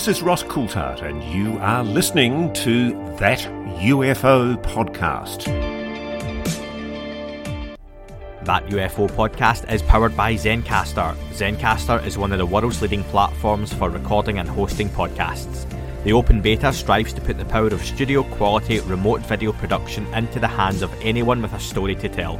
this is Ross Coulthart, and you are listening to That UFO Podcast. That UFO podcast is powered by Zencastr. Zencastr is one of the world's leading platforms for recording and hosting podcasts. The open beta strives to put the power of studio quality remote video production into the hands of anyone with a story to tell.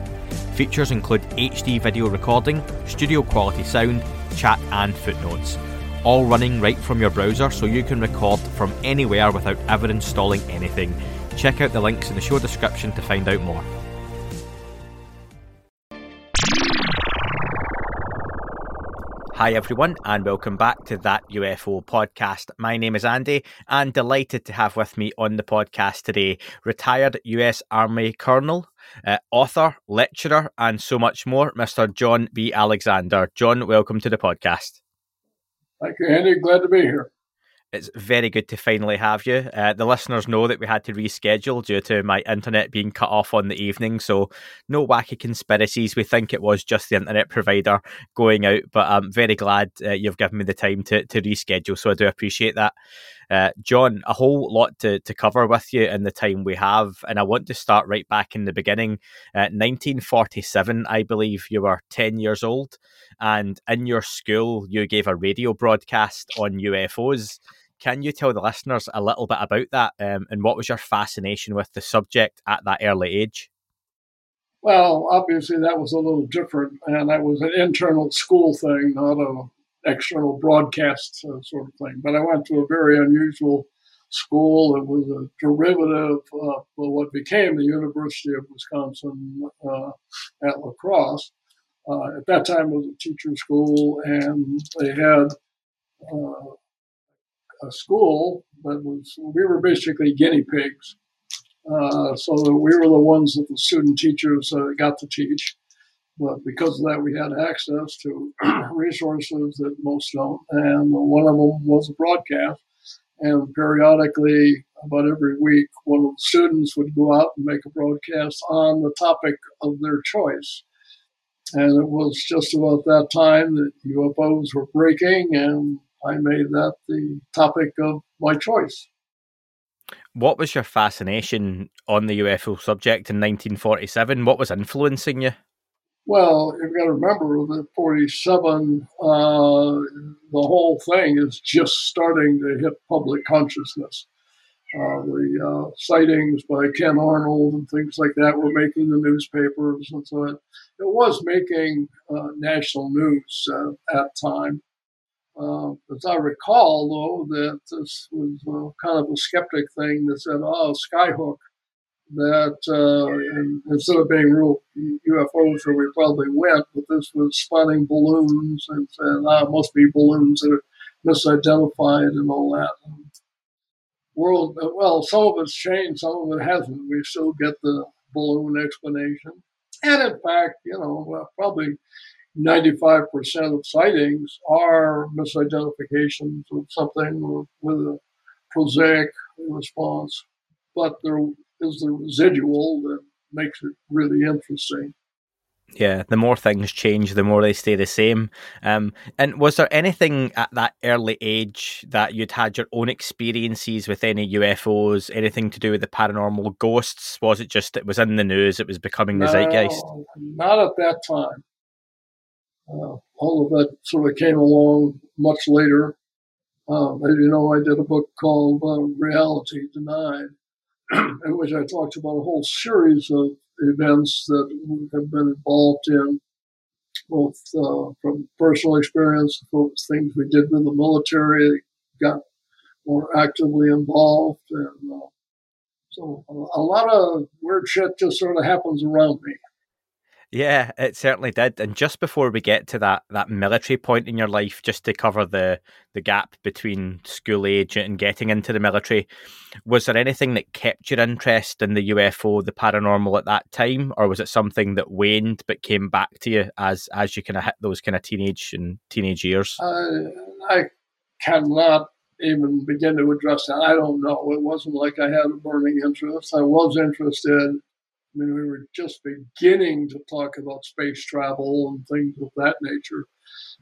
Features include HD video recording, studio quality sound, chat, and footnotes. All running right from your browser so you can record from anywhere without ever installing anything. Check out the links in the show description to find out more. Hi, everyone, and welcome back to that UFO podcast. My name is Andy, and delighted to have with me on the podcast today retired US Army Colonel, uh, author, lecturer, and so much more, Mr. John B. Alexander. John, welcome to the podcast. Thank you, Andy. Glad to be here. It's very good to finally have you. Uh, the listeners know that we had to reschedule due to my internet being cut off on the evening, so no wacky conspiracies. We think it was just the internet provider going out, but I'm very glad uh, you've given me the time to, to reschedule, so I do appreciate that. Uh, John, a whole lot to, to cover with you in the time we have, and I want to start right back in the beginning. 1947, I believe you were 10 years old, and in your school, you gave a radio broadcast on UFOs. Can you tell the listeners a little bit about that um, and what was your fascination with the subject at that early age? Well, obviously that was a little different, and that was an internal school thing, not a external broadcasts uh, sort of thing. But I went to a very unusual school. It was a derivative of what became the University of Wisconsin uh, at La Crosse. Uh, at that time, it was a teacher school, and they had uh, a school that was, we were basically guinea pigs. Uh, so that we were the ones that the student teachers uh, got to teach. But because of that, we had access to resources that most don't. And one of them was a broadcast. And periodically, about every week, one of the students would go out and make a broadcast on the topic of their choice. And it was just about that time that UFOs were breaking and I made that the topic of my choice. What was your fascination on the UFO subject in 1947? What was influencing you? Well, you've got to remember that 47, uh, the whole thing is just starting to hit public consciousness. Uh, the uh, sightings by Ken Arnold and things like that were making the newspapers, and so it, it was making uh, national news at time. Uh, as I recall, though, that this was uh, kind of a skeptic thing that said, oh, Skyhook, that uh, instead of being real UFOs where we probably went, but this was spotting balloons and said, ah, it must be balloons that are misidentified and all that. And world, well, some of it's changed, some of it hasn't. We still get the balloon explanation. And in fact, you know, probably 95% of sightings are misidentifications of something with a prosaic response, but there is the residual that makes it really interesting. Yeah, the more things change, the more they stay the same. Um, and was there anything at that early age that you'd had your own experiences with any UFOs, anything to do with the paranormal ghosts? Was it just it was in the news, it was becoming the no, zeitgeist? Not at that time. Uh, all of that sort of came along much later. Uh, as you know, I did a book called uh, Reality Denied, in which I talked about a whole series of events that we have been involved in, both uh, from personal experience, both things we did with the military, got more actively involved, and uh, so a lot of weird shit just sort of happens around me. Yeah, it certainly did. And just before we get to that that military point in your life, just to cover the the gap between school age and getting into the military, was there anything that kept your interest in the UFO, the paranormal at that time, or was it something that waned but came back to you as as you kind of hit those kind of teenage and teenage years? I cannot even begin to address that. I don't know. It wasn't like I had a burning interest. I was interested I mean, we were just beginning to talk about space travel and things of that nature.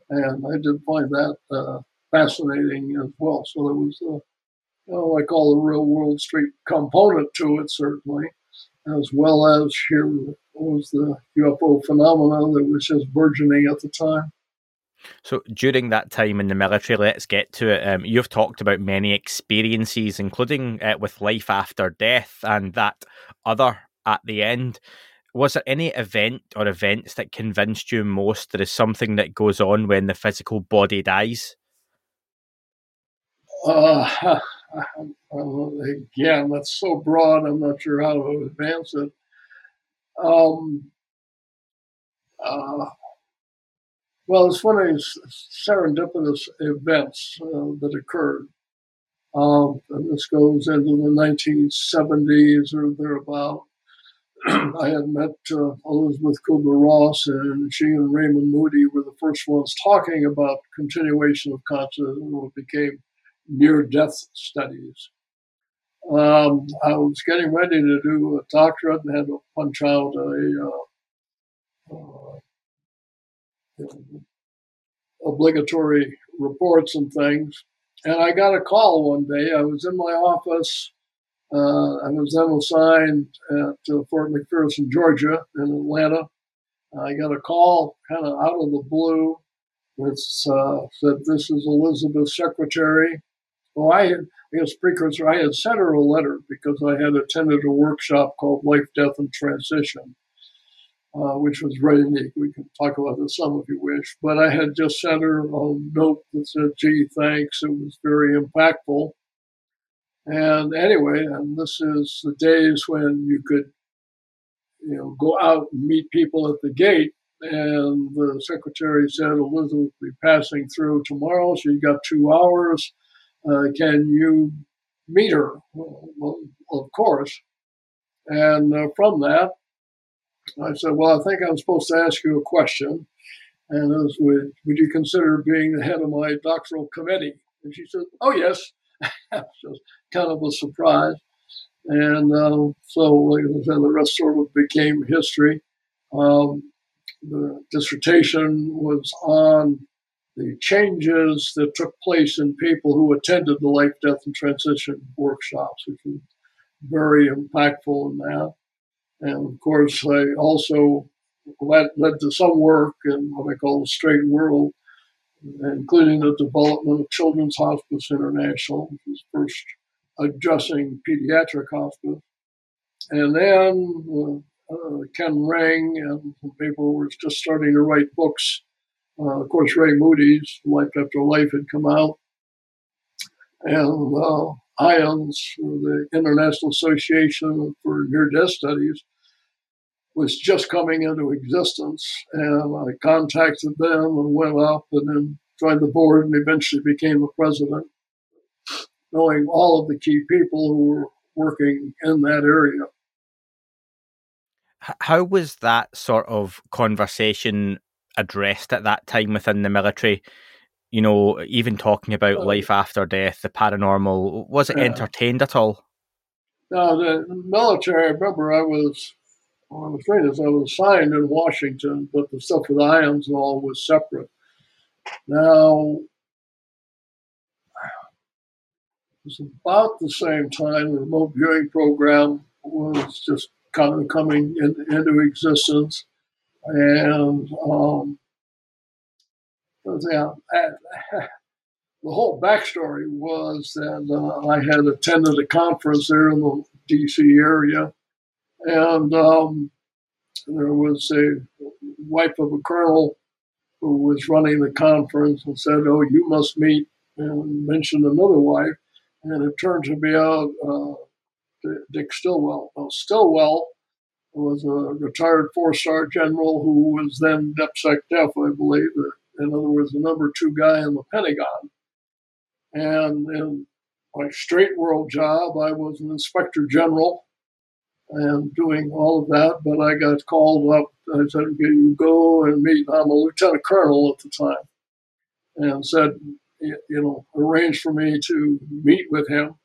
And I did find that uh, fascinating as well. So there was, a, you know, like all the real world street component to it, certainly, as well as here was the UFO phenomenon that was just burgeoning at the time. So during that time in the military, let's get to it. Um, you've talked about many experiences, including uh, with life after death and that other at the end. Was there any event or events that convinced you most there is something that goes on when the physical body dies? Uh, again, that's so broad. I'm not sure how to advance it. Um, uh, well, it's one of these serendipitous events uh, that occurred. Um, and this goes into the 1970s or thereabout. I had met uh, Elisabeth Kubler Ross, and she and Raymond Moody were the first ones talking about continuation of consciousness what became near death studies. Um, I was getting ready to do a doctorate and had to punch out a uh, uh, obligatory reports and things. And I got a call one day. I was in my office. Uh, I was then assigned at uh, Fort McPherson, Georgia, in Atlanta. I got a call kind of out of the blue that uh, said, This is Elisabeth's secretary. Well, I had, I guess, precursor, I had sent her a letter because I had attended a workshop called Life, Death, and Transition uh, which was very neat. We can talk about this some if you wish. But I had just sent her a note that said, gee, thanks. It was very impactful. And anyway, and this is the days when you could, you know, go out and meet people at the gate. And the secretary said, Elisabeth will be passing through tomorrow. She's got two hours. Uh, can you meet her? Well, of course. And uh, from that, I said, Well, I think I'm supposed to ask you a question. And was, would, would you consider being the head of my doctoral committee? And she said, Oh, yes. Just kind of a surprise. And uh, so, like I said, the rest sort of became history. Um, the dissertation was on the changes that took place in people who attended the life, death, and transition workshops, which was very impactful in that. And of course, I also led, led to some work in what I call the straight world, including the development of Children's Hospice International, which was first addressing pediatric hospice. And then uh, uh, Ken Ring and people were just starting to write books. Uh, of course, Ray Moody's Life After Life had come out. And uh, IANDS, the International Association for Near Death Studies, was just coming into existence. And I contacted them and went up and then joined the board and eventually became the president, knowing all of the key people who were working in that area. How was that sort of conversation addressed at that time within the military? you know, even talking about uh, life after death, the paranormal, was it yeah. entertained at all? No, the military, I remember I was, well, I was afraid as I was assigned in Washington, but the stuff with IANDS and all was separate. Now, it was about the same time the remote viewing program was just kind of coming in, into existence. And um, yeah, the whole backstory was that uh, I had attended a conference there in the D.C. area, and um, there was a wife of a colonel who was running the conference and said, "Oh, you must meet," and mentioned another wife, and it turned to be out uh, Dick Stilwell. Well, Stilwell was a retired four-star general who was then DepSec Def, I believe, in other words, the number two guy in the Pentagon. And in my straight world job, I was an inspector general and doing all of that. But I got called up. I said, "You go and meet." I'm a lieutenant colonel at the time, and said, "You know, arrange for me to meet with him."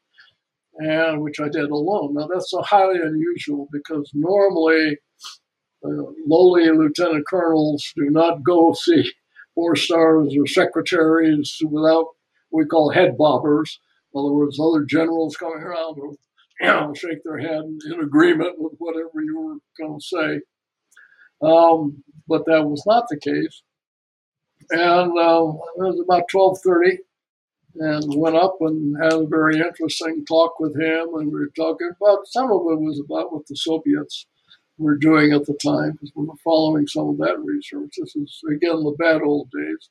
And which I did alone. Now that's so highly unusual because normally uh, lowly lieutenant colonels do not go see four stars or secretaries without what we call head bobbers. In other words, other generals coming around shake their head in agreement with whatever you were going to say. Um, but that was not the case. And uh, it was about 1230 and went up and had a very interesting talk with him. And we were talking about some of it was about what the Soviets were doing at the time because we were following some of that research. This is again the bad old days.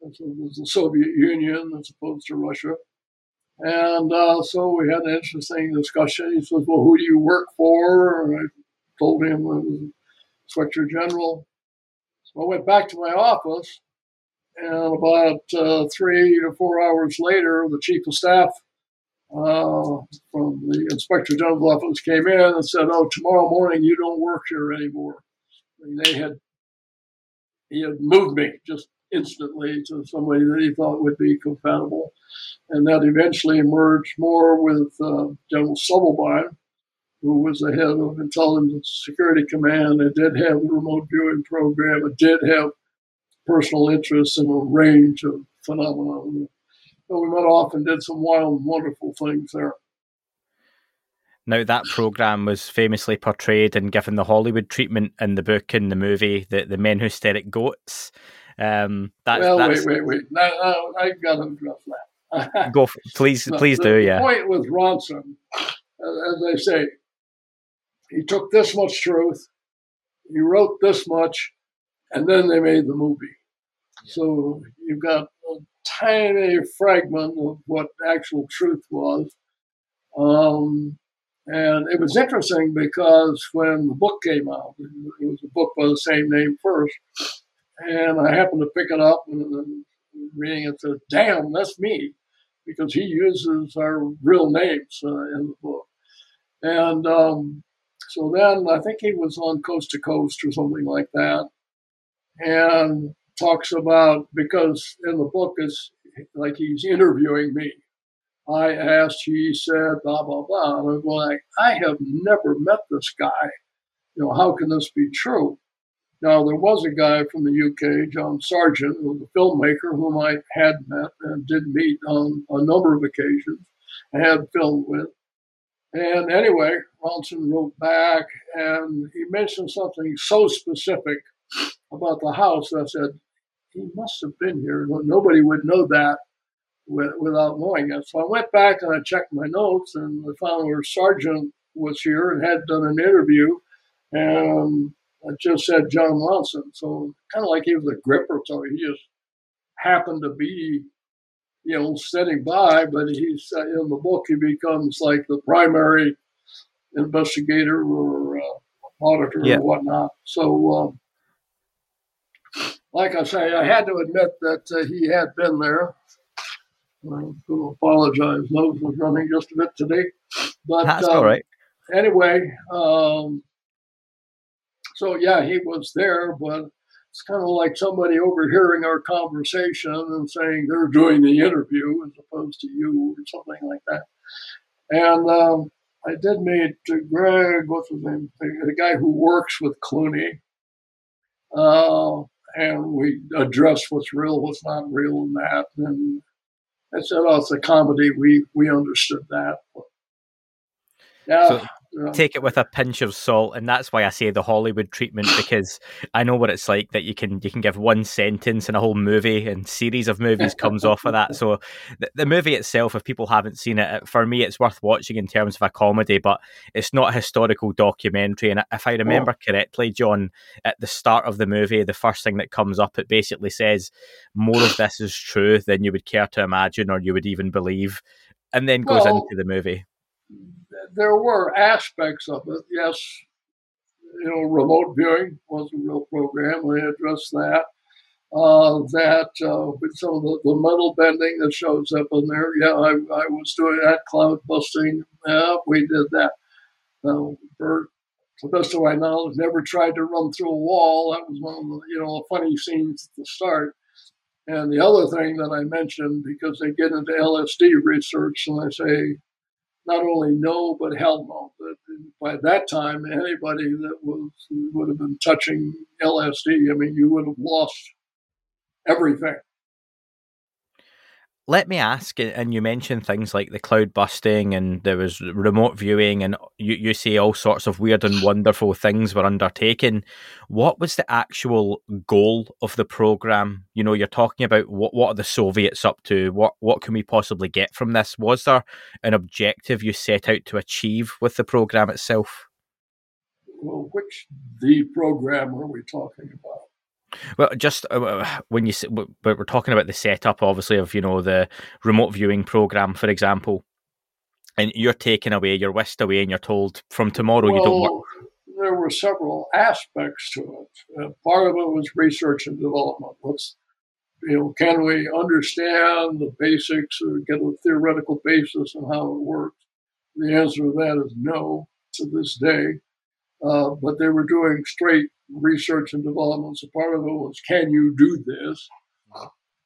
This was the Soviet Union as opposed to Russia. And uh, so we had an interesting discussion. He says, Well, who do you work for? And I told him I was Inspector General. So I went back to my office and about uh, three to four hours later, the chief of staff uh, from the inspector general's office came in and said, "Oh, tomorrow morning you don't work here anymore." Mean, they had he had moved me just instantly to somebody that he thought would be compatible, and that eventually emerged more with uh, General Stubblebine, who was the head of Intelligence Security Command. It did have the remote viewing program. It did have personal interests in a range of phenomena. So we went off and did some wild and wonderful things there. Now that program was famously portrayed and given the Hollywood treatment in the book and the movie, the the men who stare at goats. Um, that's, well, that's... wait, wait, wait. Now, I got to address that. Go, for, please, no, please the, do. The yeah. point with Ronson, as I say, he took this much truth, he wrote this much, and then they made the movie. So you've got a tiny fragment of what actual truth was. Um, and it was interesting because when the book came out, it was a book by the same name first, and I happened to pick it up and, and reading it said, "Damn, that's me," because he uses our real names uh, in the book. And um, so then I think he was on Coast to Coast or something like that, and talks about because in the book is like he's interviewing me. I asked, he said, blah blah blah. And I'm like, I have never met this guy. You know, how can this be true? Now there was a guy from the UK, John Sargent, who was a filmmaker whom I had met and did meet on a number of occasions. I had filmed with. And anyway, Ronson wrote back and he mentioned something so specific about the house. I said, he must have been here. Nobody would know that without knowing it. So I went back and I checked my notes and I found where Sargent was here and had done an interview. And I just said Jon Ronson. So kind of like he was a gripper. So he just happened to be, you know, sitting by, but he's uh, in the book, he becomes like the primary investigator or uh, auditor yeah. or whatnot. So, um, like I say, I had to admit that uh, he had been there. I'm going to apologize. Nose was running just a bit today. But That's um, all right. Anyway, um, so yeah, he was there, but it's kind of like somebody overhearing our conversation and saying they're doing the interview as opposed to you or something like that. And um, I did meet Greg, what's his name? The guy who works with Clooney. Uh, and we addressed what's real, what's not real and that. And I said, oh, it's a comedy. We we understood that. yeah, so, take it with a pinch of salt, and that's why I say the Hollywood treatment because I know what it's like that you can you can give one sentence in a whole movie and series of movies comes off of that. So the, the movie itself, if people haven't seen it, for me, it's worth watching in terms of a comedy, but it's not a historical documentary. And if I oh. remember oh. correctly, John, at the start of the movie, the first thing that comes up, it basically says more of this is true than you would care to imagine or you would even believe, and then goes well, into the movie there were aspects of it. Yes, you know, remote viewing was a real program. They addressed that. Uh, that uh, of the, the, metal bending that shows up in there. Yeah, I, I was doing that cloud busting. Yeah, we did that. Uh, Bert, to the best of my knowledge, never tried to run through a wall. That was one of the you know funny scenes at the start. And the other thing that I mentioned, because they get into LSD research and they say not only no, but hell no. But by that time, anybody that was would have been touching LSD, I mean, you would have lost everything. Let me ask, and you mentioned things like the cloud busting and there was remote viewing, and you, you say all sorts of weird and wonderful things were undertaken. What was the actual goal of the program? You know, you're talking about what what are the Soviets up to? What what can we possibly get from this? Was there an objective you set out to achieve with the program itself? Well, which the program are we talking about? Well, just uh, uh when you we're talking about the setup, obviously, of you know the remote viewing program, for example, and you're taken away, you're whisked away, and you're told from tomorrow well, you don't work. There were several aspects to it. Uh, part of it was research and development. What's you know, can we understand the basics or get a theoretical basis on how it works? The answer to that is no to this day. Uh, but they were doing straight research and development. So part of it was, can you do this?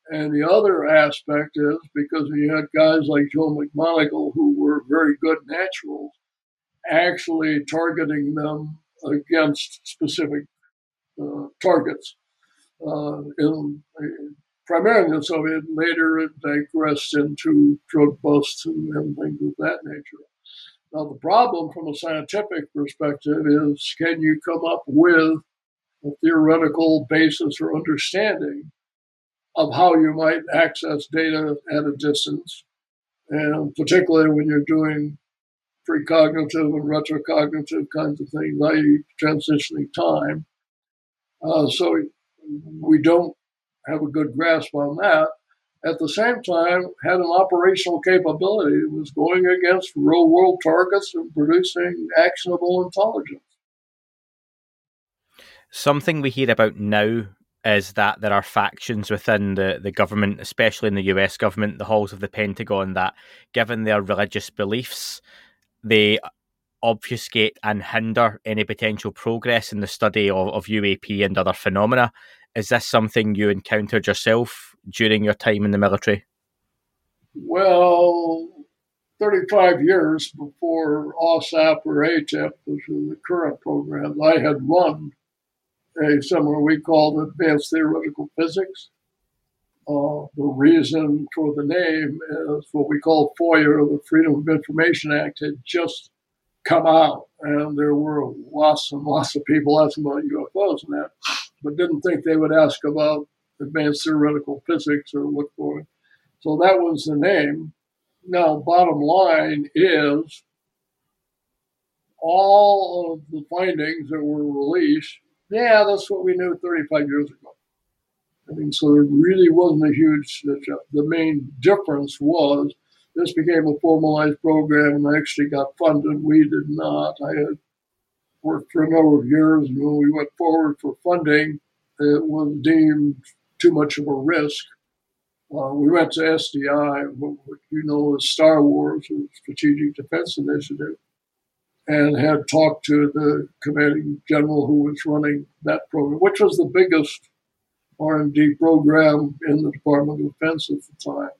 And the other aspect is because you had guys like Joe McMoneagle who were very good naturals, actually targeting them against specific uh, targets. Uh, in, primarily in the Soviet, later it digressed into drug busts and, and things of that nature. Now, the problem from a scientific perspective is can you come up with a theoretical basis or understanding of how you might access data at a distance, and particularly when you're doing precognitive and retrocognitive kinds of things, i.e., transitioning time. Uh, so we don't have a good grasp on that. At the same time, had an operational capability that was going against real world targets and producing actionable intelligence. Something we hear about now is that there are factions within the, the government, especially in the US government, the halls of the Pentagon, that given their religious beliefs, they obfuscate and hinder any potential progress in the study of, of UAP and other phenomena. Is this something you encountered yourself during your time in the military? Well, 35 years before AAWSAP or AATIP, is the current program, I had run a similar we called Advanced Theoretical Physics. Uh, the reason for the name is what we call FOIA, the Freedom of Information Act, had just come out, and there were lots and lots of people asking about UFOs and that, but didn't think they would ask about advanced theoretical physics or look for it. So that was the name. Now, bottom line is all of the findings that were released yeah, that's what we knew 35 years ago. I mean, so there really wasn't a huge. The main difference was this became a formalized program and actually got funded. We did not. I had worked for a number of years, and when we went forward for funding, it was deemed too much of a risk. Uh, we went to SDI, what you know as Star Wars, or Strategic Defense Initiative, and had talked to the commanding general who was running that program, which was the biggest R&D program in the Department of Defense at the time.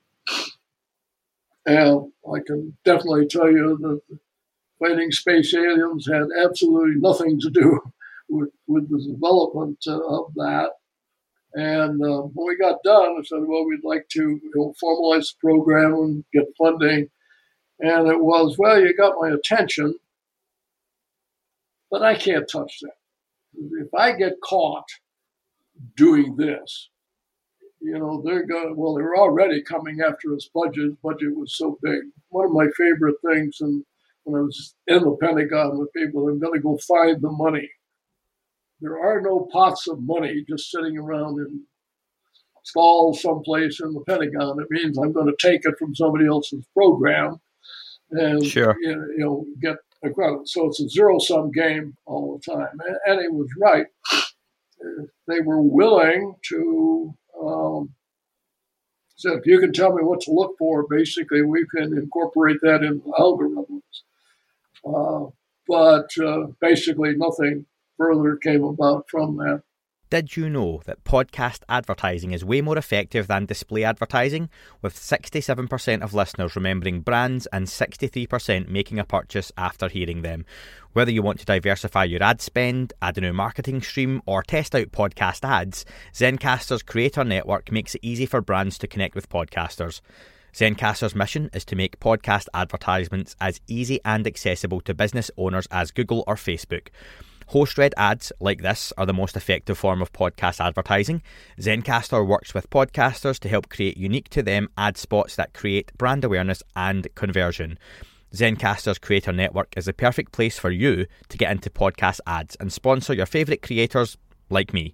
And I can definitely tell you that fighting space aliens had absolutely nothing to do with, with the development uh, of that. And uh, when we got done, I said, well, we'd like to you know, formalize the program and get funding. And it was, well, you got my attention but I can't touch that. If I get caught doing this, you know, they're going, well, they're already coming after us budget. Budget was so big. One of my favorite things and when I was in the Pentagon with people, I'm going to go find the money. There are no pots of money just sitting around in stalls someplace in the Pentagon. It means I'm going to take it from somebody else's program and sure. you know get so it's a zero sum game all the time. And, he was right. They were willing to, um, so if you can tell me what to look for, basically we can incorporate that in algorithms. Uh, but uh, basically nothing further came about from that. Did you know that podcast advertising is way more effective than display advertising, with 67% of listeners remembering brands and 63% making a purchase after hearing them? Whether you want to diversify your ad spend, add a new marketing stream, or test out podcast ads, Zencastr's creator network makes it easy for brands to connect with podcasters. Zencastr's mission is to make podcast advertisements as easy and accessible to business owners as Google or Facebook. Host read ads like this are the most effective form of podcast advertising. Zencastr works with podcasters to help create unique to them ad spots that create brand awareness and conversion. Zencastr's creator network is the perfect place for you to get into podcast ads and sponsor your favourite creators like me.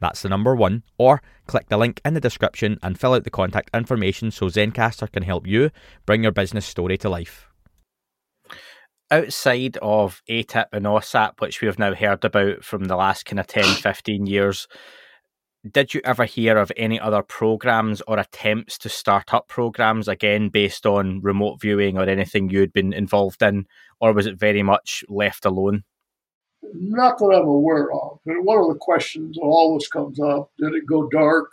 that's the number one, or click the link in the description and fill out the contact information so Zencastr can help you bring your business story to life. Outside of AATIP and AAWSAP, which we have now heard about from the last kind of 10, 15 years, did you ever hear of any other programs or attempts to start up programs again based on remote viewing or anything you'd been involved in, or was it very much left alone? Not that I'm aware of. But one of the questions that always comes up: Did it go dark?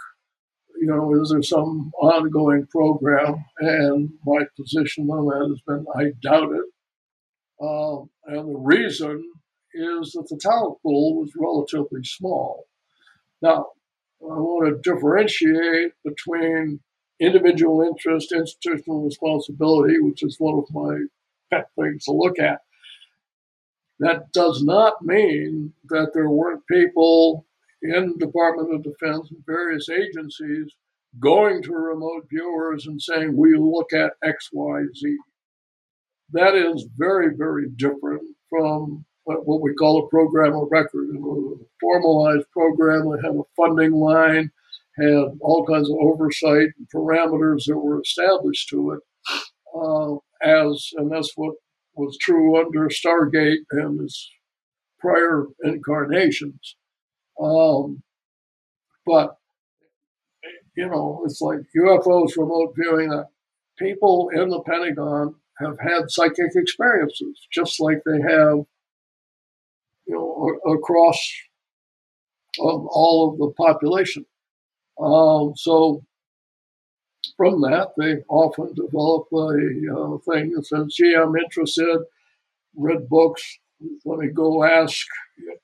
You know, is there some ongoing program? And my position on that has been: I doubt it. Um, and the reason is that the talent pool was relatively small. Now, I want to differentiate between individual interest, institutional responsibility, which is one of my pet things to look at. That does not mean that there weren't people in the Department of Defense and various agencies going to remote viewers and saying, we look at X, Y, Z. That is very, very different from what we call a program of record. It was a formalized program that had a funding line, had all kinds of oversight and parameters that were established to it. Uh, as and that's what was true under Stargate and its prior incarnations. Um, but you know, it's like UFOs remote viewing. That people in the Pentagon have had psychic experiences, just like they have you know, across um, all of the population. Um, so from that, they often develop a uh, thing that says, gee, I'm interested, read books, let me go ask,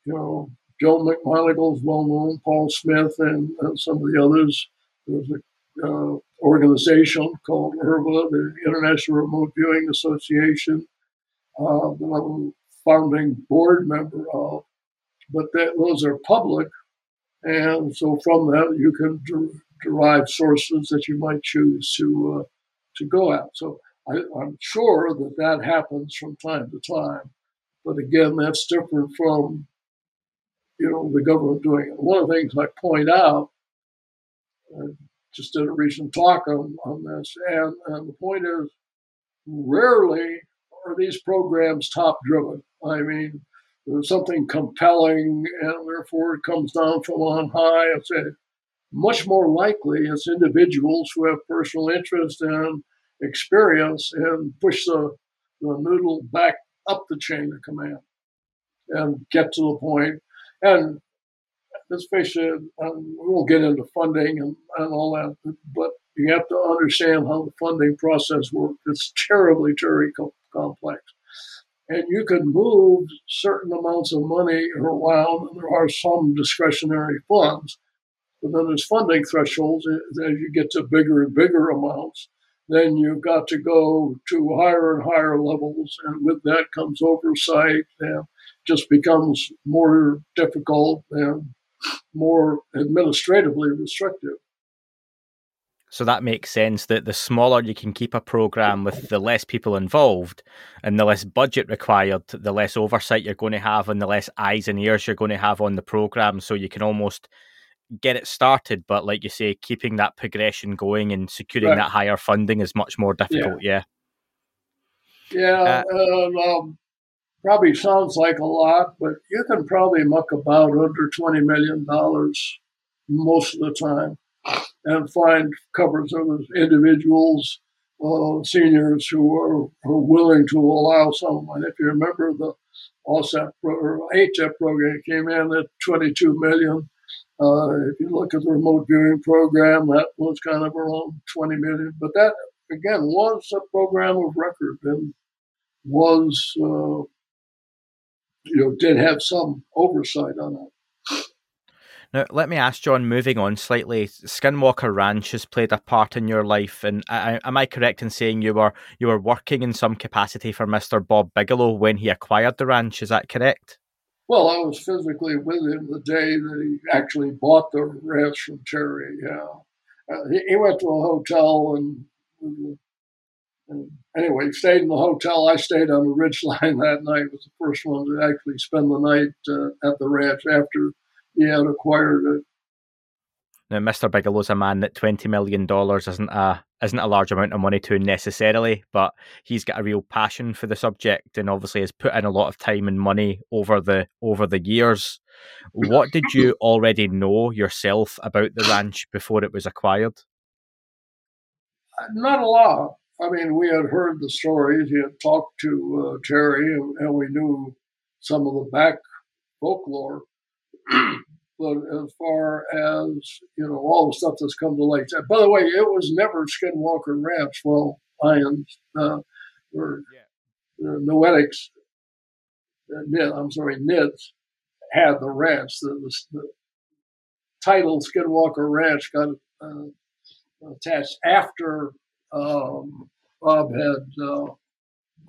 you know, Joe McMoneagle's well known, Paul Smith, and, and, some of the others. There's an uh, organization called IRVA, the International Remote Viewing Association, uh, that I'm a founding board member of, but that, those are public. And so from that, you can der- derive sources that you might choose to, uh, to go at. So I, I'm sure that that happens from time to time. But again, that's different from, you know, the government doing it. One of the things I point out, I just did a recent talk on, on this, and, and the point is, rarely are these programs top driven. I mean, there's something compelling, and therefore it comes down from on high. It's a, much more likely it's individuals who have personal interest and experience and push the, the noodle back up the chain of command and get to the point. And let's face it, um, we won't get into funding and, and all that, but you have to understand how the funding process works. It's terribly, terribly complex and you can move certain amounts of money around. And there are some discretionary funds, but then there's funding thresholds. As you get to bigger and bigger amounts, then you've got to go to higher and higher levels, and with that comes oversight, and just becomes more difficult and more administratively restrictive. So that makes sense that the smaller you can keep a program with the less people involved and the less budget required, the less oversight you're going to have and the less eyes and ears you're going to have on the program. So you can almost get it started, but like you say, keeping that progression going and securing right. that higher funding is much more difficult. Yeah. Yeah. yeah uh, um, probably sounds like a lot, but you can probably muck about under $20 million most of the time and find covers of individuals uh, seniors who are, are willing to allow someone. If you remember the AAWSAP or HF program came in at 22 million. Uh, if you look at the remote viewing program, that was kind of around 20 million. But that, again, was a program of record and was, uh, you know, did have some oversight on it. Now, let me ask John, moving on slightly, Skinwalker Ranch has played a part in your life, and I, am I correct in saying you were you were working in some capacity for Mr. Bob Bigelow when he acquired the ranch? Is that correct? Well, I was physically with him the day that he actually bought the ranch from Terry. Yeah, uh, he, he, went to a hotel and, and anyway, stayed in the hotel. I stayed on the ridge line that night. Was the first one to actually spend the night uh, at the ranch after he had acquired it. Now, Mr. Bigelow's a man that twenty million dollars isn't a isn't a large amount of money to necessarily, but he's got a real passion for the subject, and obviously has put in a lot of time and money over the over the years. What did you already know yourself about the ranch before it was acquired? Not a lot. I mean, we had heard the stories. He had talked to uh, Terry, and, and we knew some of the back folklore. but as far as you know, all the stuff that's come to light. By the way, it was never Skinwalker Ranch. Well, Lions uh, or yeah. uh, Noetics. Uh, I'm sorry, Nids had the ranch. The, the, the title Skinwalker Ranch got uh, attached after um, Bob had. Uh,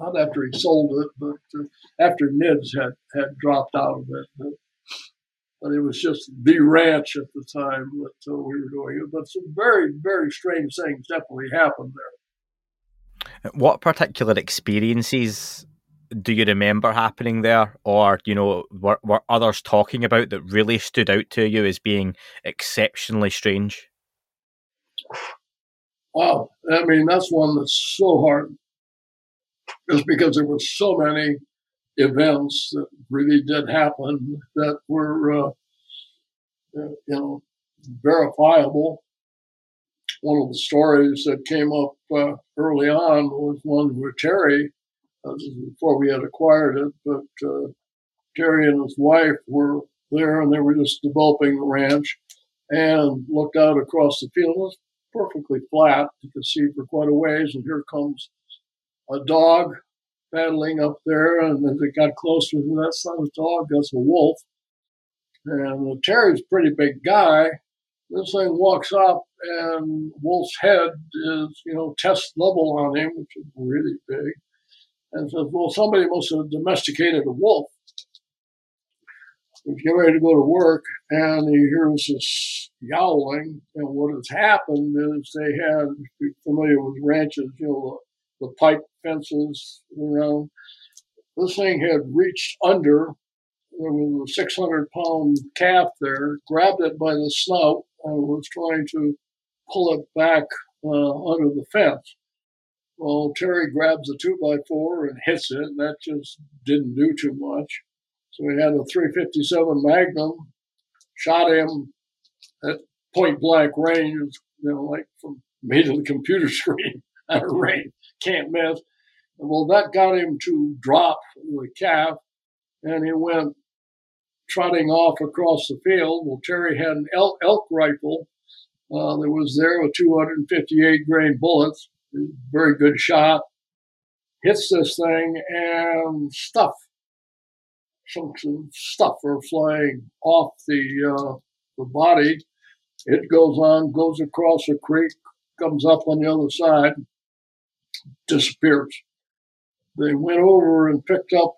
not after he sold it, but uh, after Nids had, had dropped out of it but it was just the ranch at the time that uh, we were doing it. But some very, very strange things definitely happened there. What particular experiences do you remember happening there, or you know, were, were others talking about that really stood out to you as being exceptionally strange? Wow, I mean that's one that's so hard, just because there were so many events that really did happen that were, uh, uh, you know, verifiable. One of the stories that came up uh, early on was one where Terry, uh, before we had acquired it, but uh, Terry and his wife were there and they were just developing the ranch and looked out across the field. It was perfectly flat. You could see for quite a ways, and here comes a dog battling up there, and as it got closer to that son of dog, that's a wolf. And Terry's a pretty big guy. This thing walks up, and Wolf's head is, you know, test level on him, which is really big. And says, Well, somebody must have domesticated a wolf. He's getting ready to go to work, and he hears this yowling. And what has happened is they had, if you're familiar with ranches, you know, the pipe fences around. This thing had reached under. There was a 600 pound calf there, grabbed it by the snout, and was trying to pull it back uh, under the fence. Well, Terry grabs the two by four and hits it, and that just didn't do too much. So he had a 357 Magnum, shot him at point blank range, you know, like from me to the computer screen at a range can't miss. And Well, that got him to drop the calf, and he went trotting off across the field. Well, Terry had an elk, elk rifle uh, that was there with 258 grain bullets. Very good shot. Hits this thing, and stuff, chunks of stuff are flying off the uh, the body. It goes on, goes across a creek, comes up on the other side, disappears. They went over and picked up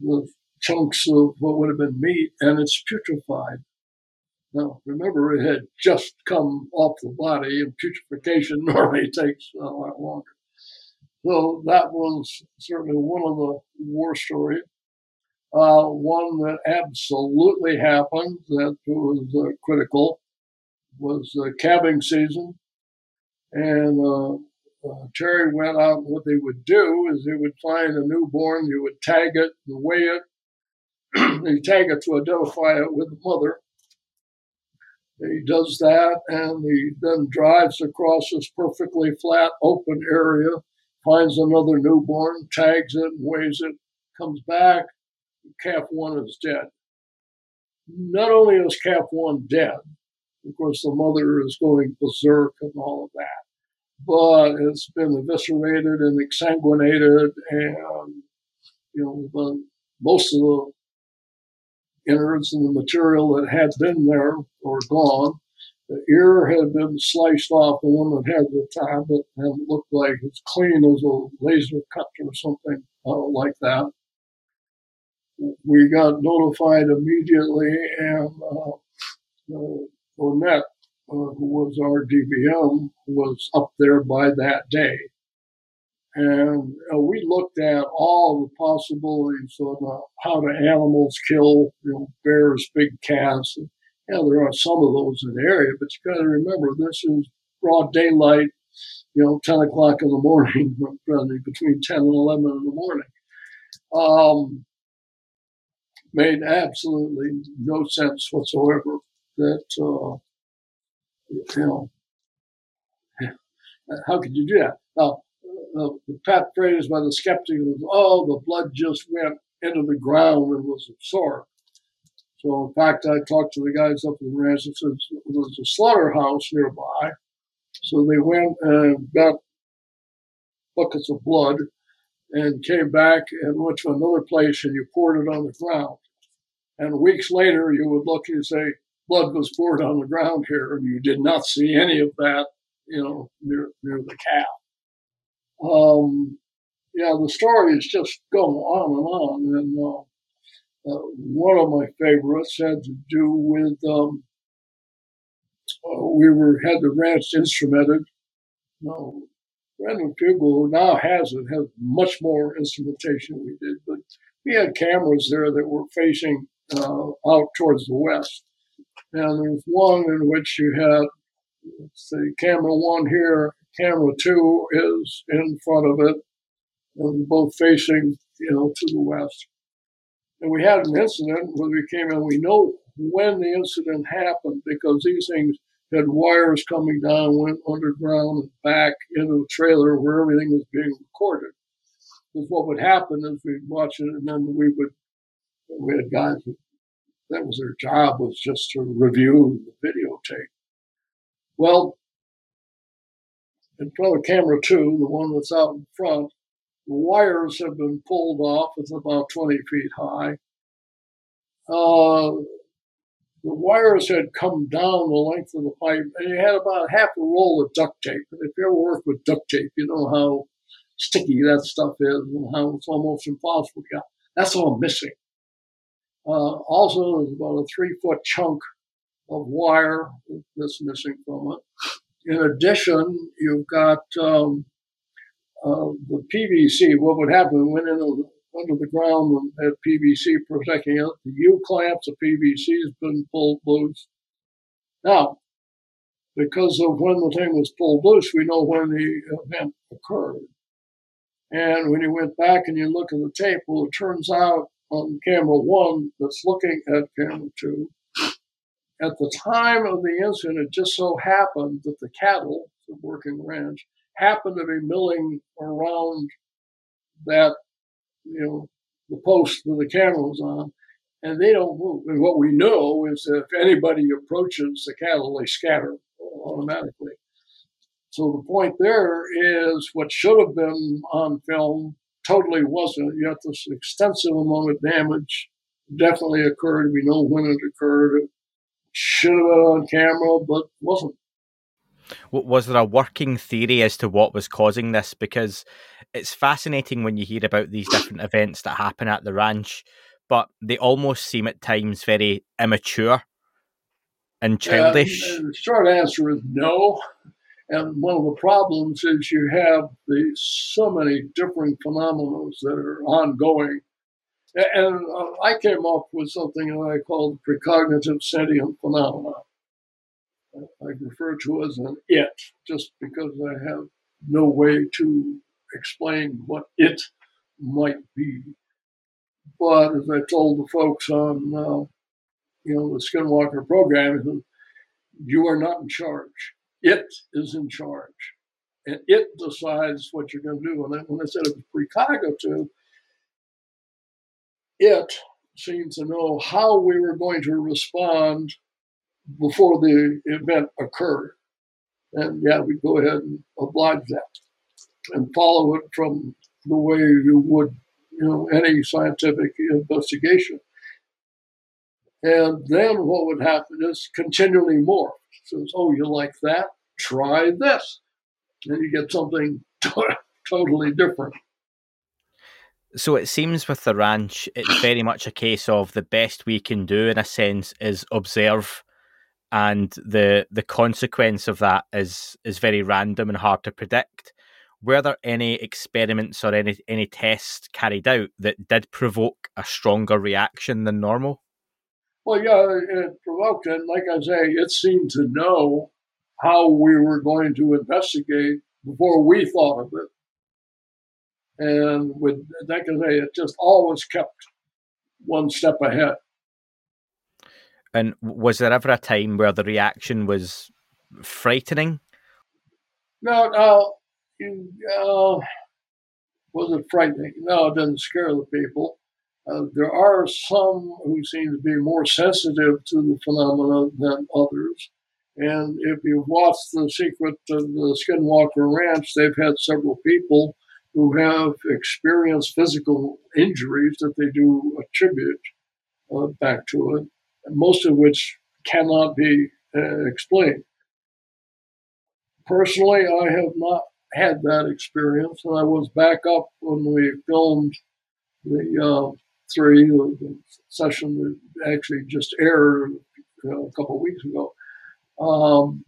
the chunks of what would have been meat, and it's putrefied. Now, remember, it had just come off the body, and putrefaction normally takes a lot longer. So that was certainly one of the war stories. Uh, one that absolutely happened that was uh, critical was uh, calving season. And uh, Terry went out. What they would do is they would find a newborn, you would tag it and weigh it. they tag it to identify it with the mother. He does that and he then drives across this perfectly flat open area, finds another newborn, tags it, weighs it, comes back. Calf one is dead. Not only is calf one dead, of course, the mother is going berserk and all of that, but it's been eviscerated and exsanguinated, and you know, the, most of the innards and the material that had been there were gone. The ear had been sliced off, the one that had the tablet, and looked like it's clean as a laser cut or something uh, like that. We got notified immediately, and uh, uh, Onet, uh, who was our DVM, was up there by that day. And uh, we looked at all the possibilities on uh, how the animals kill, you know, bears, big cats. And, yeah, there are some of those in the area, but you got to remember this is broad daylight, you know, 10 o'clock in the morning, between 10 and 11 in the morning. Um, made absolutely no sense whatsoever that, uh, you know, how could you do that? Now, the, the pat phrase by the skeptic was, oh, the blood just went into the ground and was absorbed. So, in fact, I talked to the guys up in the ranch and said there was a slaughterhouse nearby. So they went and got buckets of blood and came back and went to another place and you poured it on the ground. And weeks later, you would look and say, blood was poured on the ground here, and you did not see any of that, you know, near, near the calf. Um, yeah, the story is just going on and on. And uh, uh, one of my favorites had to do with um, uh, we were had the ranch instrumented. No, Brandon Fugal, who now has it, has much more instrumentation we did, but we had cameras there that were facing uh, out towards the west. And there's one in which you had, let's camera one here, camera two is in front of it, and both facing, you know, to the west. And we had an incident when we came in, we know when the incident happened because these things had wires coming down, went underground and back into the trailer where everything was being recorded. Because what would happen is we'd watch it and then we would, we had guys that was their job was just to review the videotape. Well, in front of camera two, the one that's out in front, the wires have been pulled off. It's about 20 feet high. Uh, the wires had come down the length of the pipe, and you had about half a roll of duct tape. And if you ever work with duct tape, you know how sticky that stuff is and how it's almost impossible get. That's all missing. Uh, also, there's about a three foot chunk of wire that's missing from it. In addition, you've got um, uh, the PVC. What would happen? went into under the ground and had PVC protecting it. The U clamps, the PVC has been pulled loose. Now, because of when the thing was pulled loose, we know when the event occurred. And when you went back and you look at the tape, well, it turns out on camera one that's looking at camera two. At the time of the incident, it just so happened that the cattle, the working ranch, happened to be milling around that, you know, the post that the camera was on, and they don't move. And what we know is that if anybody approaches the cattle, they scatter automatically. So the point there is what should have been on film totally wasn't. Yet this extensive amount of damage definitely occurred. We know when it occurred. It should have been on camera, but wasn't. Was there a working theory as to what was causing this? Because it's fascinating when you hear about these different events that happen at the ranch, but they almost seem at times very immature and childish. The short answer is no. And one of the problems is you have the, so many different phenomena that are ongoing. And uh, I came up with something that I called precognitive sentient phenomena. I refer to as an it, just because I have no way to explain what it might be. But as I told the folks on, uh, you know, the Skinwalker program, you are not in charge. It is in charge. And it decides what you're going to do. And when I said it was precognitive, it seemed to know how we were going to respond before the event occurred. And yeah, we go ahead and oblige that and follow it from the way you would, you know, any scientific investigation. And then what would happen is continually more. Says, oh, you like that? Try this. And you get something totally different. So it seems with the ranch, it's very much a case of the best we can do, in a sense, is observe, and the the consequence of that is is very random and hard to predict. Were there any experiments or any any tests carried out that did provoke a stronger reaction than normal? Well, yeah, it provoked it. Like I say, it seemed to know how we were going to investigate before we thought of it. And with like I say, it just always kept one step ahead. And was there ever a time where the reaction was frightening? No, no. Uh, was it frightening? No, it didn't scare the people. Uh, there are some who seem to be more sensitive to the phenomena than others. And if you've watched The Secret of the Skinwalker Ranch, they've had several people who have experienced physical injuries that they do attribute uh, back to it, most of which cannot be uh, explained. Personally, I have not had that experience, and I was back up when we filmed the three, the session that actually just aired a couple of weeks ago. Um,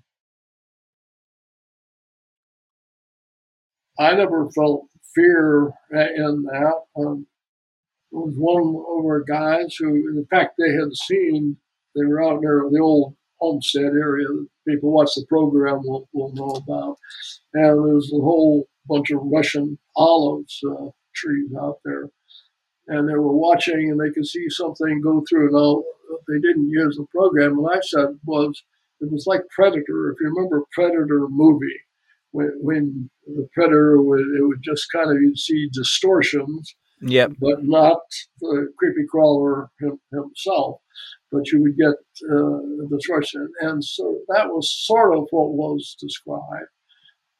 I never felt fear in that. Um, was one of our guys who, in fact, they had seen, they were out in the old homestead area that people watch the program will, will know about. And there's a whole bunch of Russian olives uh, trees out there and they were watching and they could see something go through. And all they didn't use the program. and I said was it was like Predator. If you remember Predator movie, when, when the Predator would it would just kind of you'd see distortions. Yep. But not the creepy crawler him, himself, but you would get uh, distortion. And so that was sort of what was described.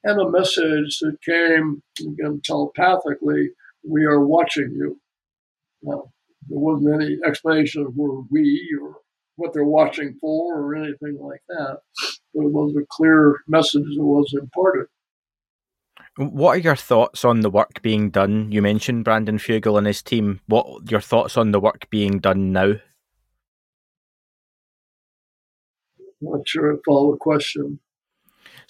And a message that came, again, telepathically, we are watching you. Well, there wasn't any explanation of where we or what they're watching for or anything like that. But it was a clear message that was imparted. What are your thoughts on the work being done? You mentioned Brandon Fugal and his team. What your thoughts on the work being done now? Not sure I follow the question.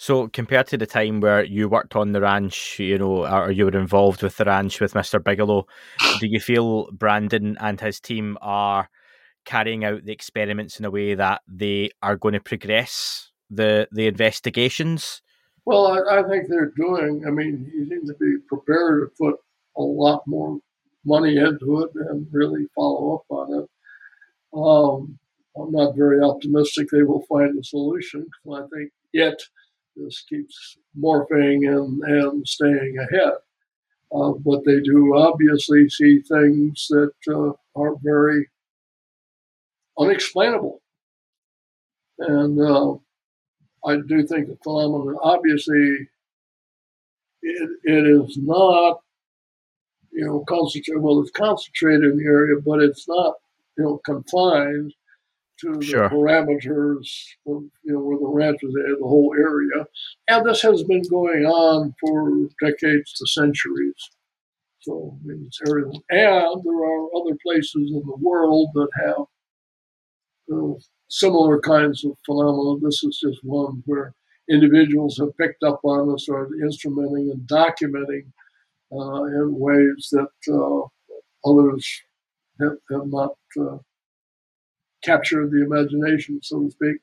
So compared to the time where you worked on the ranch, you know, or you were involved with the ranch with Mr. Bigelow, do you feel Brandon and his team are carrying out the experiments in a way that they are going to progress the the investigations? Well, I, I think they're doing. I mean, you need to be prepared to put a lot more money into it and really follow up on it. Um, I'm not very optimistic they will find a solution I think it just keeps morphing and, and staying ahead. Uh, but they do obviously see things that uh, are very unexplainable. And uh, I do think the phenomenon, obviously, it, it is not, you know, concentrated. Well, it's concentrated in the area, but it's not, you know, confined to sure. the parameters of you know where the ranches are, the whole area, and this has been going on for decades to centuries. So I mean, it's everything, and there are other places in the world that have uh, similar kinds of phenomena. This is just one where individuals have picked up on this or instrumenting and documenting uh, in ways that uh, others have, have not uh, capture of the imagination, so to speak.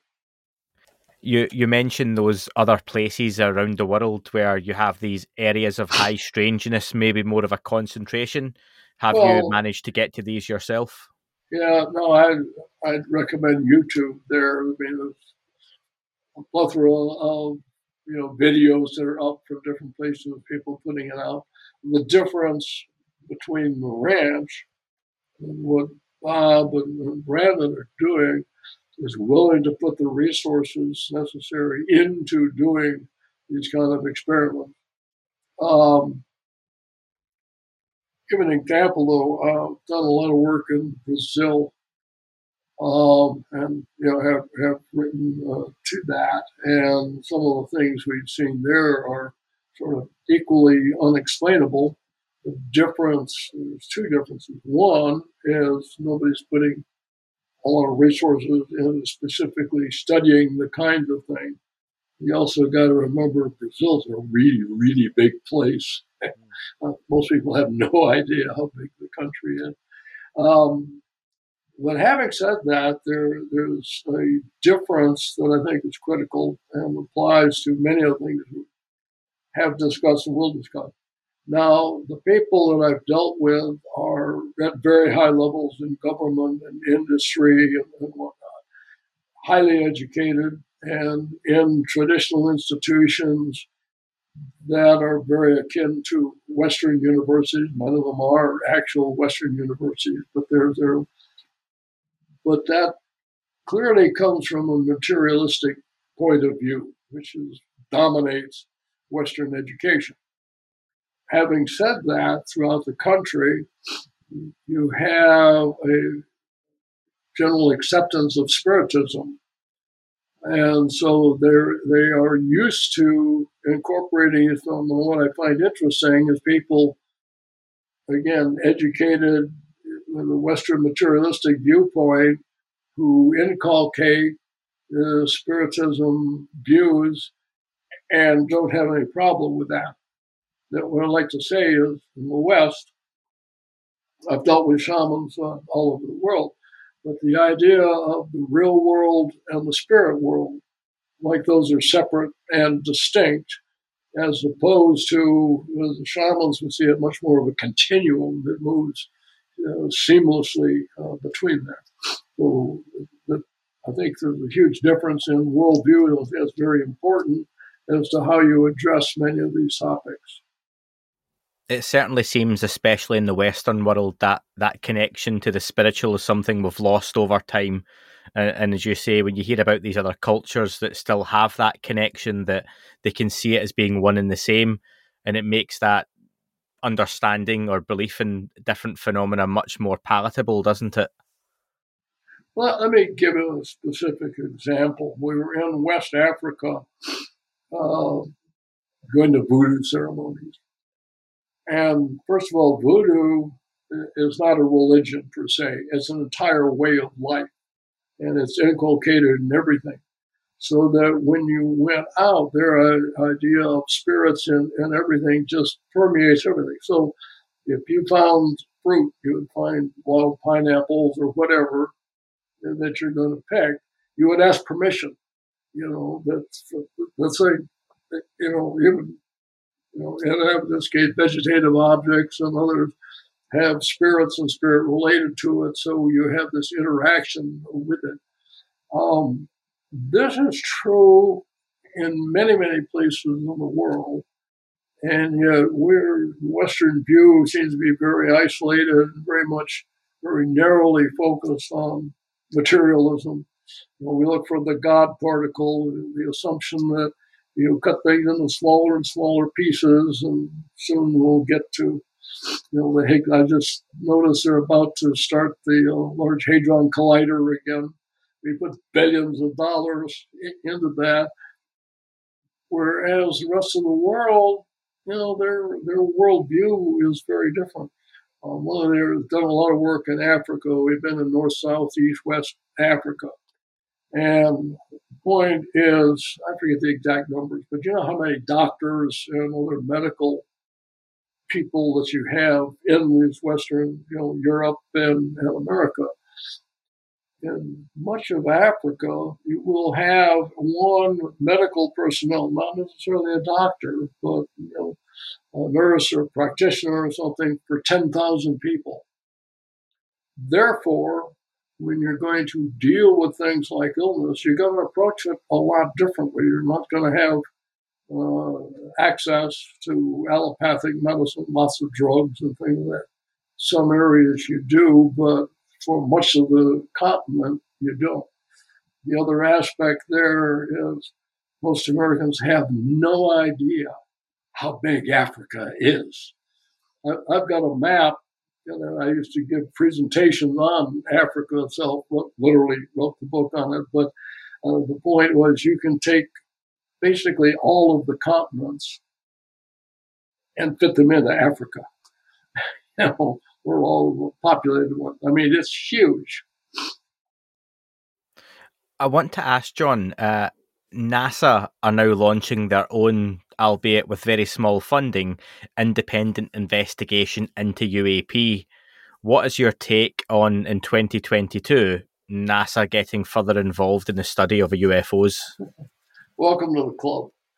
You you mentioned those other places around the world where you have these areas of high strangeness, maybe more of a concentration. Have well, you managed to get to these yourself? Yeah, no, I I'd recommend YouTube there. I mean, a plethora of you know videos that are up from different places of people putting it out. The difference between the ranch and what Bob and Brandon are doing is willing to put the resources necessary into doing these kind of experiments. Um, give an example though, I've done a lot of work in Brazil um, and you know have have written uh, to that. And some of the things we've seen there are sort of equally unexplainable. The difference there's two differences. One is nobody's putting a lot of resources into specifically studying the kinds of things. You also got to remember Brazil's a really, really big place. uh, most people have no idea how big the country is. Um, but having said that, there, there's a difference that I think is critical and applies to many of the things we have discussed and will discuss. Now, the people that I've dealt with are at very high levels in government and industry and, and whatnot, highly educated and in traditional institutions that are very akin to Western universities. None of them are actual Western universities, but they're, they're but that clearly comes from a materialistic point of view, which is, dominates Western education. Having said that, throughout the country, you have a general acceptance of Spiritism. And so they're, they are used to incorporating it. And what I find interesting is people, again, educated the Western materialistic viewpoint who inculcate the Spiritism views and don't have any problem with that. That what I'd like to say is in the West, I've dealt with shamans uh, all over the world, but the idea of the real world and the spirit world, like those are separate and distinct, as opposed to the shamans would see it much more of a continuum that moves uh, seamlessly uh, between them. So the, I think there's a huge difference in worldview and that's very important as to how you address many of these topics. It certainly seems, especially in the Western world, that that connection to the spiritual is something we've lost over time. And, and, as you say, when you hear about these other cultures that still have that connection, that they can see it as being one and the same, and it makes that understanding or belief in different phenomena much more palatable, doesn't it? Well, let me give you a specific example. We were in West Africa uh, going to voodoo ceremonies. And first of all, voodoo is not a religion per se, it's an entire way of life. And it's inculcated in everything so that when you went out, their idea of spirits and, and everything just permeates everything. So if you found fruit, you would find wild pineapples or whatever that you're going to pick. You would ask permission. You know, that's let's say, you know, even you know, in this case, vegetative objects and others have spirits and spirit related to it. So you have this interaction with it. Um, this is true in many, many places in the world. And yet, we're Western view seems to be very isolated and very much, very narrowly focused on materialism. You know, we look for the God particle, the assumption that you cut things into smaller and smaller pieces, and soon we'll get to, you know, the I just noticed they're about to start the uh, Large Hadron Collider again we put billions of dollars into that. Whereas the rest of the world, you know, their their worldview is very different. Um, one of has done a lot of work in Africa. We've been in North, South, East, West Africa. And point is, I forget the exact numbers, but you know how many doctors and other medical people that you have in these Western, you know, Europe and, and America in much of Africa, you will have one medical personnel, not necessarily a doctor, but you know, a nurse or a practitioner or something for 10,000 people. Therefore, when you're going to deal with things like illness, you're going to approach it a lot differently. You're not going to have uh, access to allopathic medicine, lots of drugs and things like that. Some areas you do, but for much of the continent, you don't. The other aspect there is most Americans have no idea how big Africa is. I've got a map I used to give presentations on Africa itself, literally wrote the book on it. But uh, the point was you can take basically all of the continents and fit them into Africa. you know, we're all populated with. I mean, it's huge. I want to ask John. Uh, NASA are now launching their own albeit with very small funding, independent investigation into UAP. What is your take on in 2022 NASA getting further involved in the study of UFOs? Welcome to the club.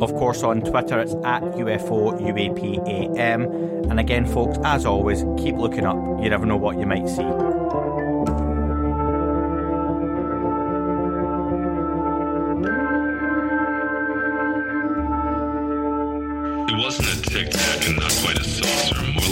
Of course, on Twitter, it's at UFO UAPAM. And again, folks, as always, keep looking up. You never know what you might see.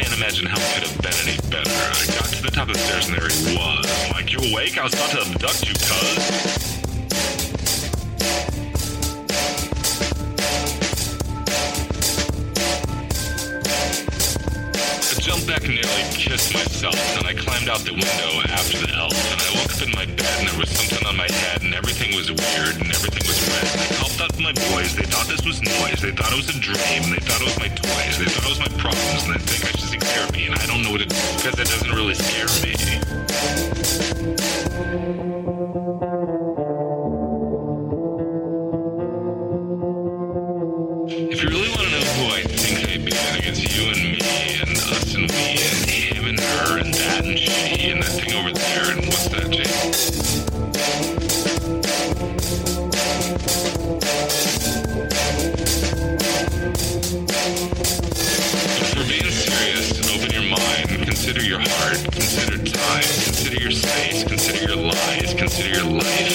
can't imagine how it could have been any better. I got to the top of the stairs and there he was. I'm like, you awake? I was about to abduct you, cuz. I jumped back and nearly kissed myself, and I climbed out the window after the elf, and I woke up in my bed, and there was something on my head, everything was weird, and everything was red. I called out my boys, they thought this was noise, they thought it was a dream, they thought it was my toys, they thought it was my problems, and they think I should seek therapy, and I don't know what to do, because it doesn't really scare me. Your life,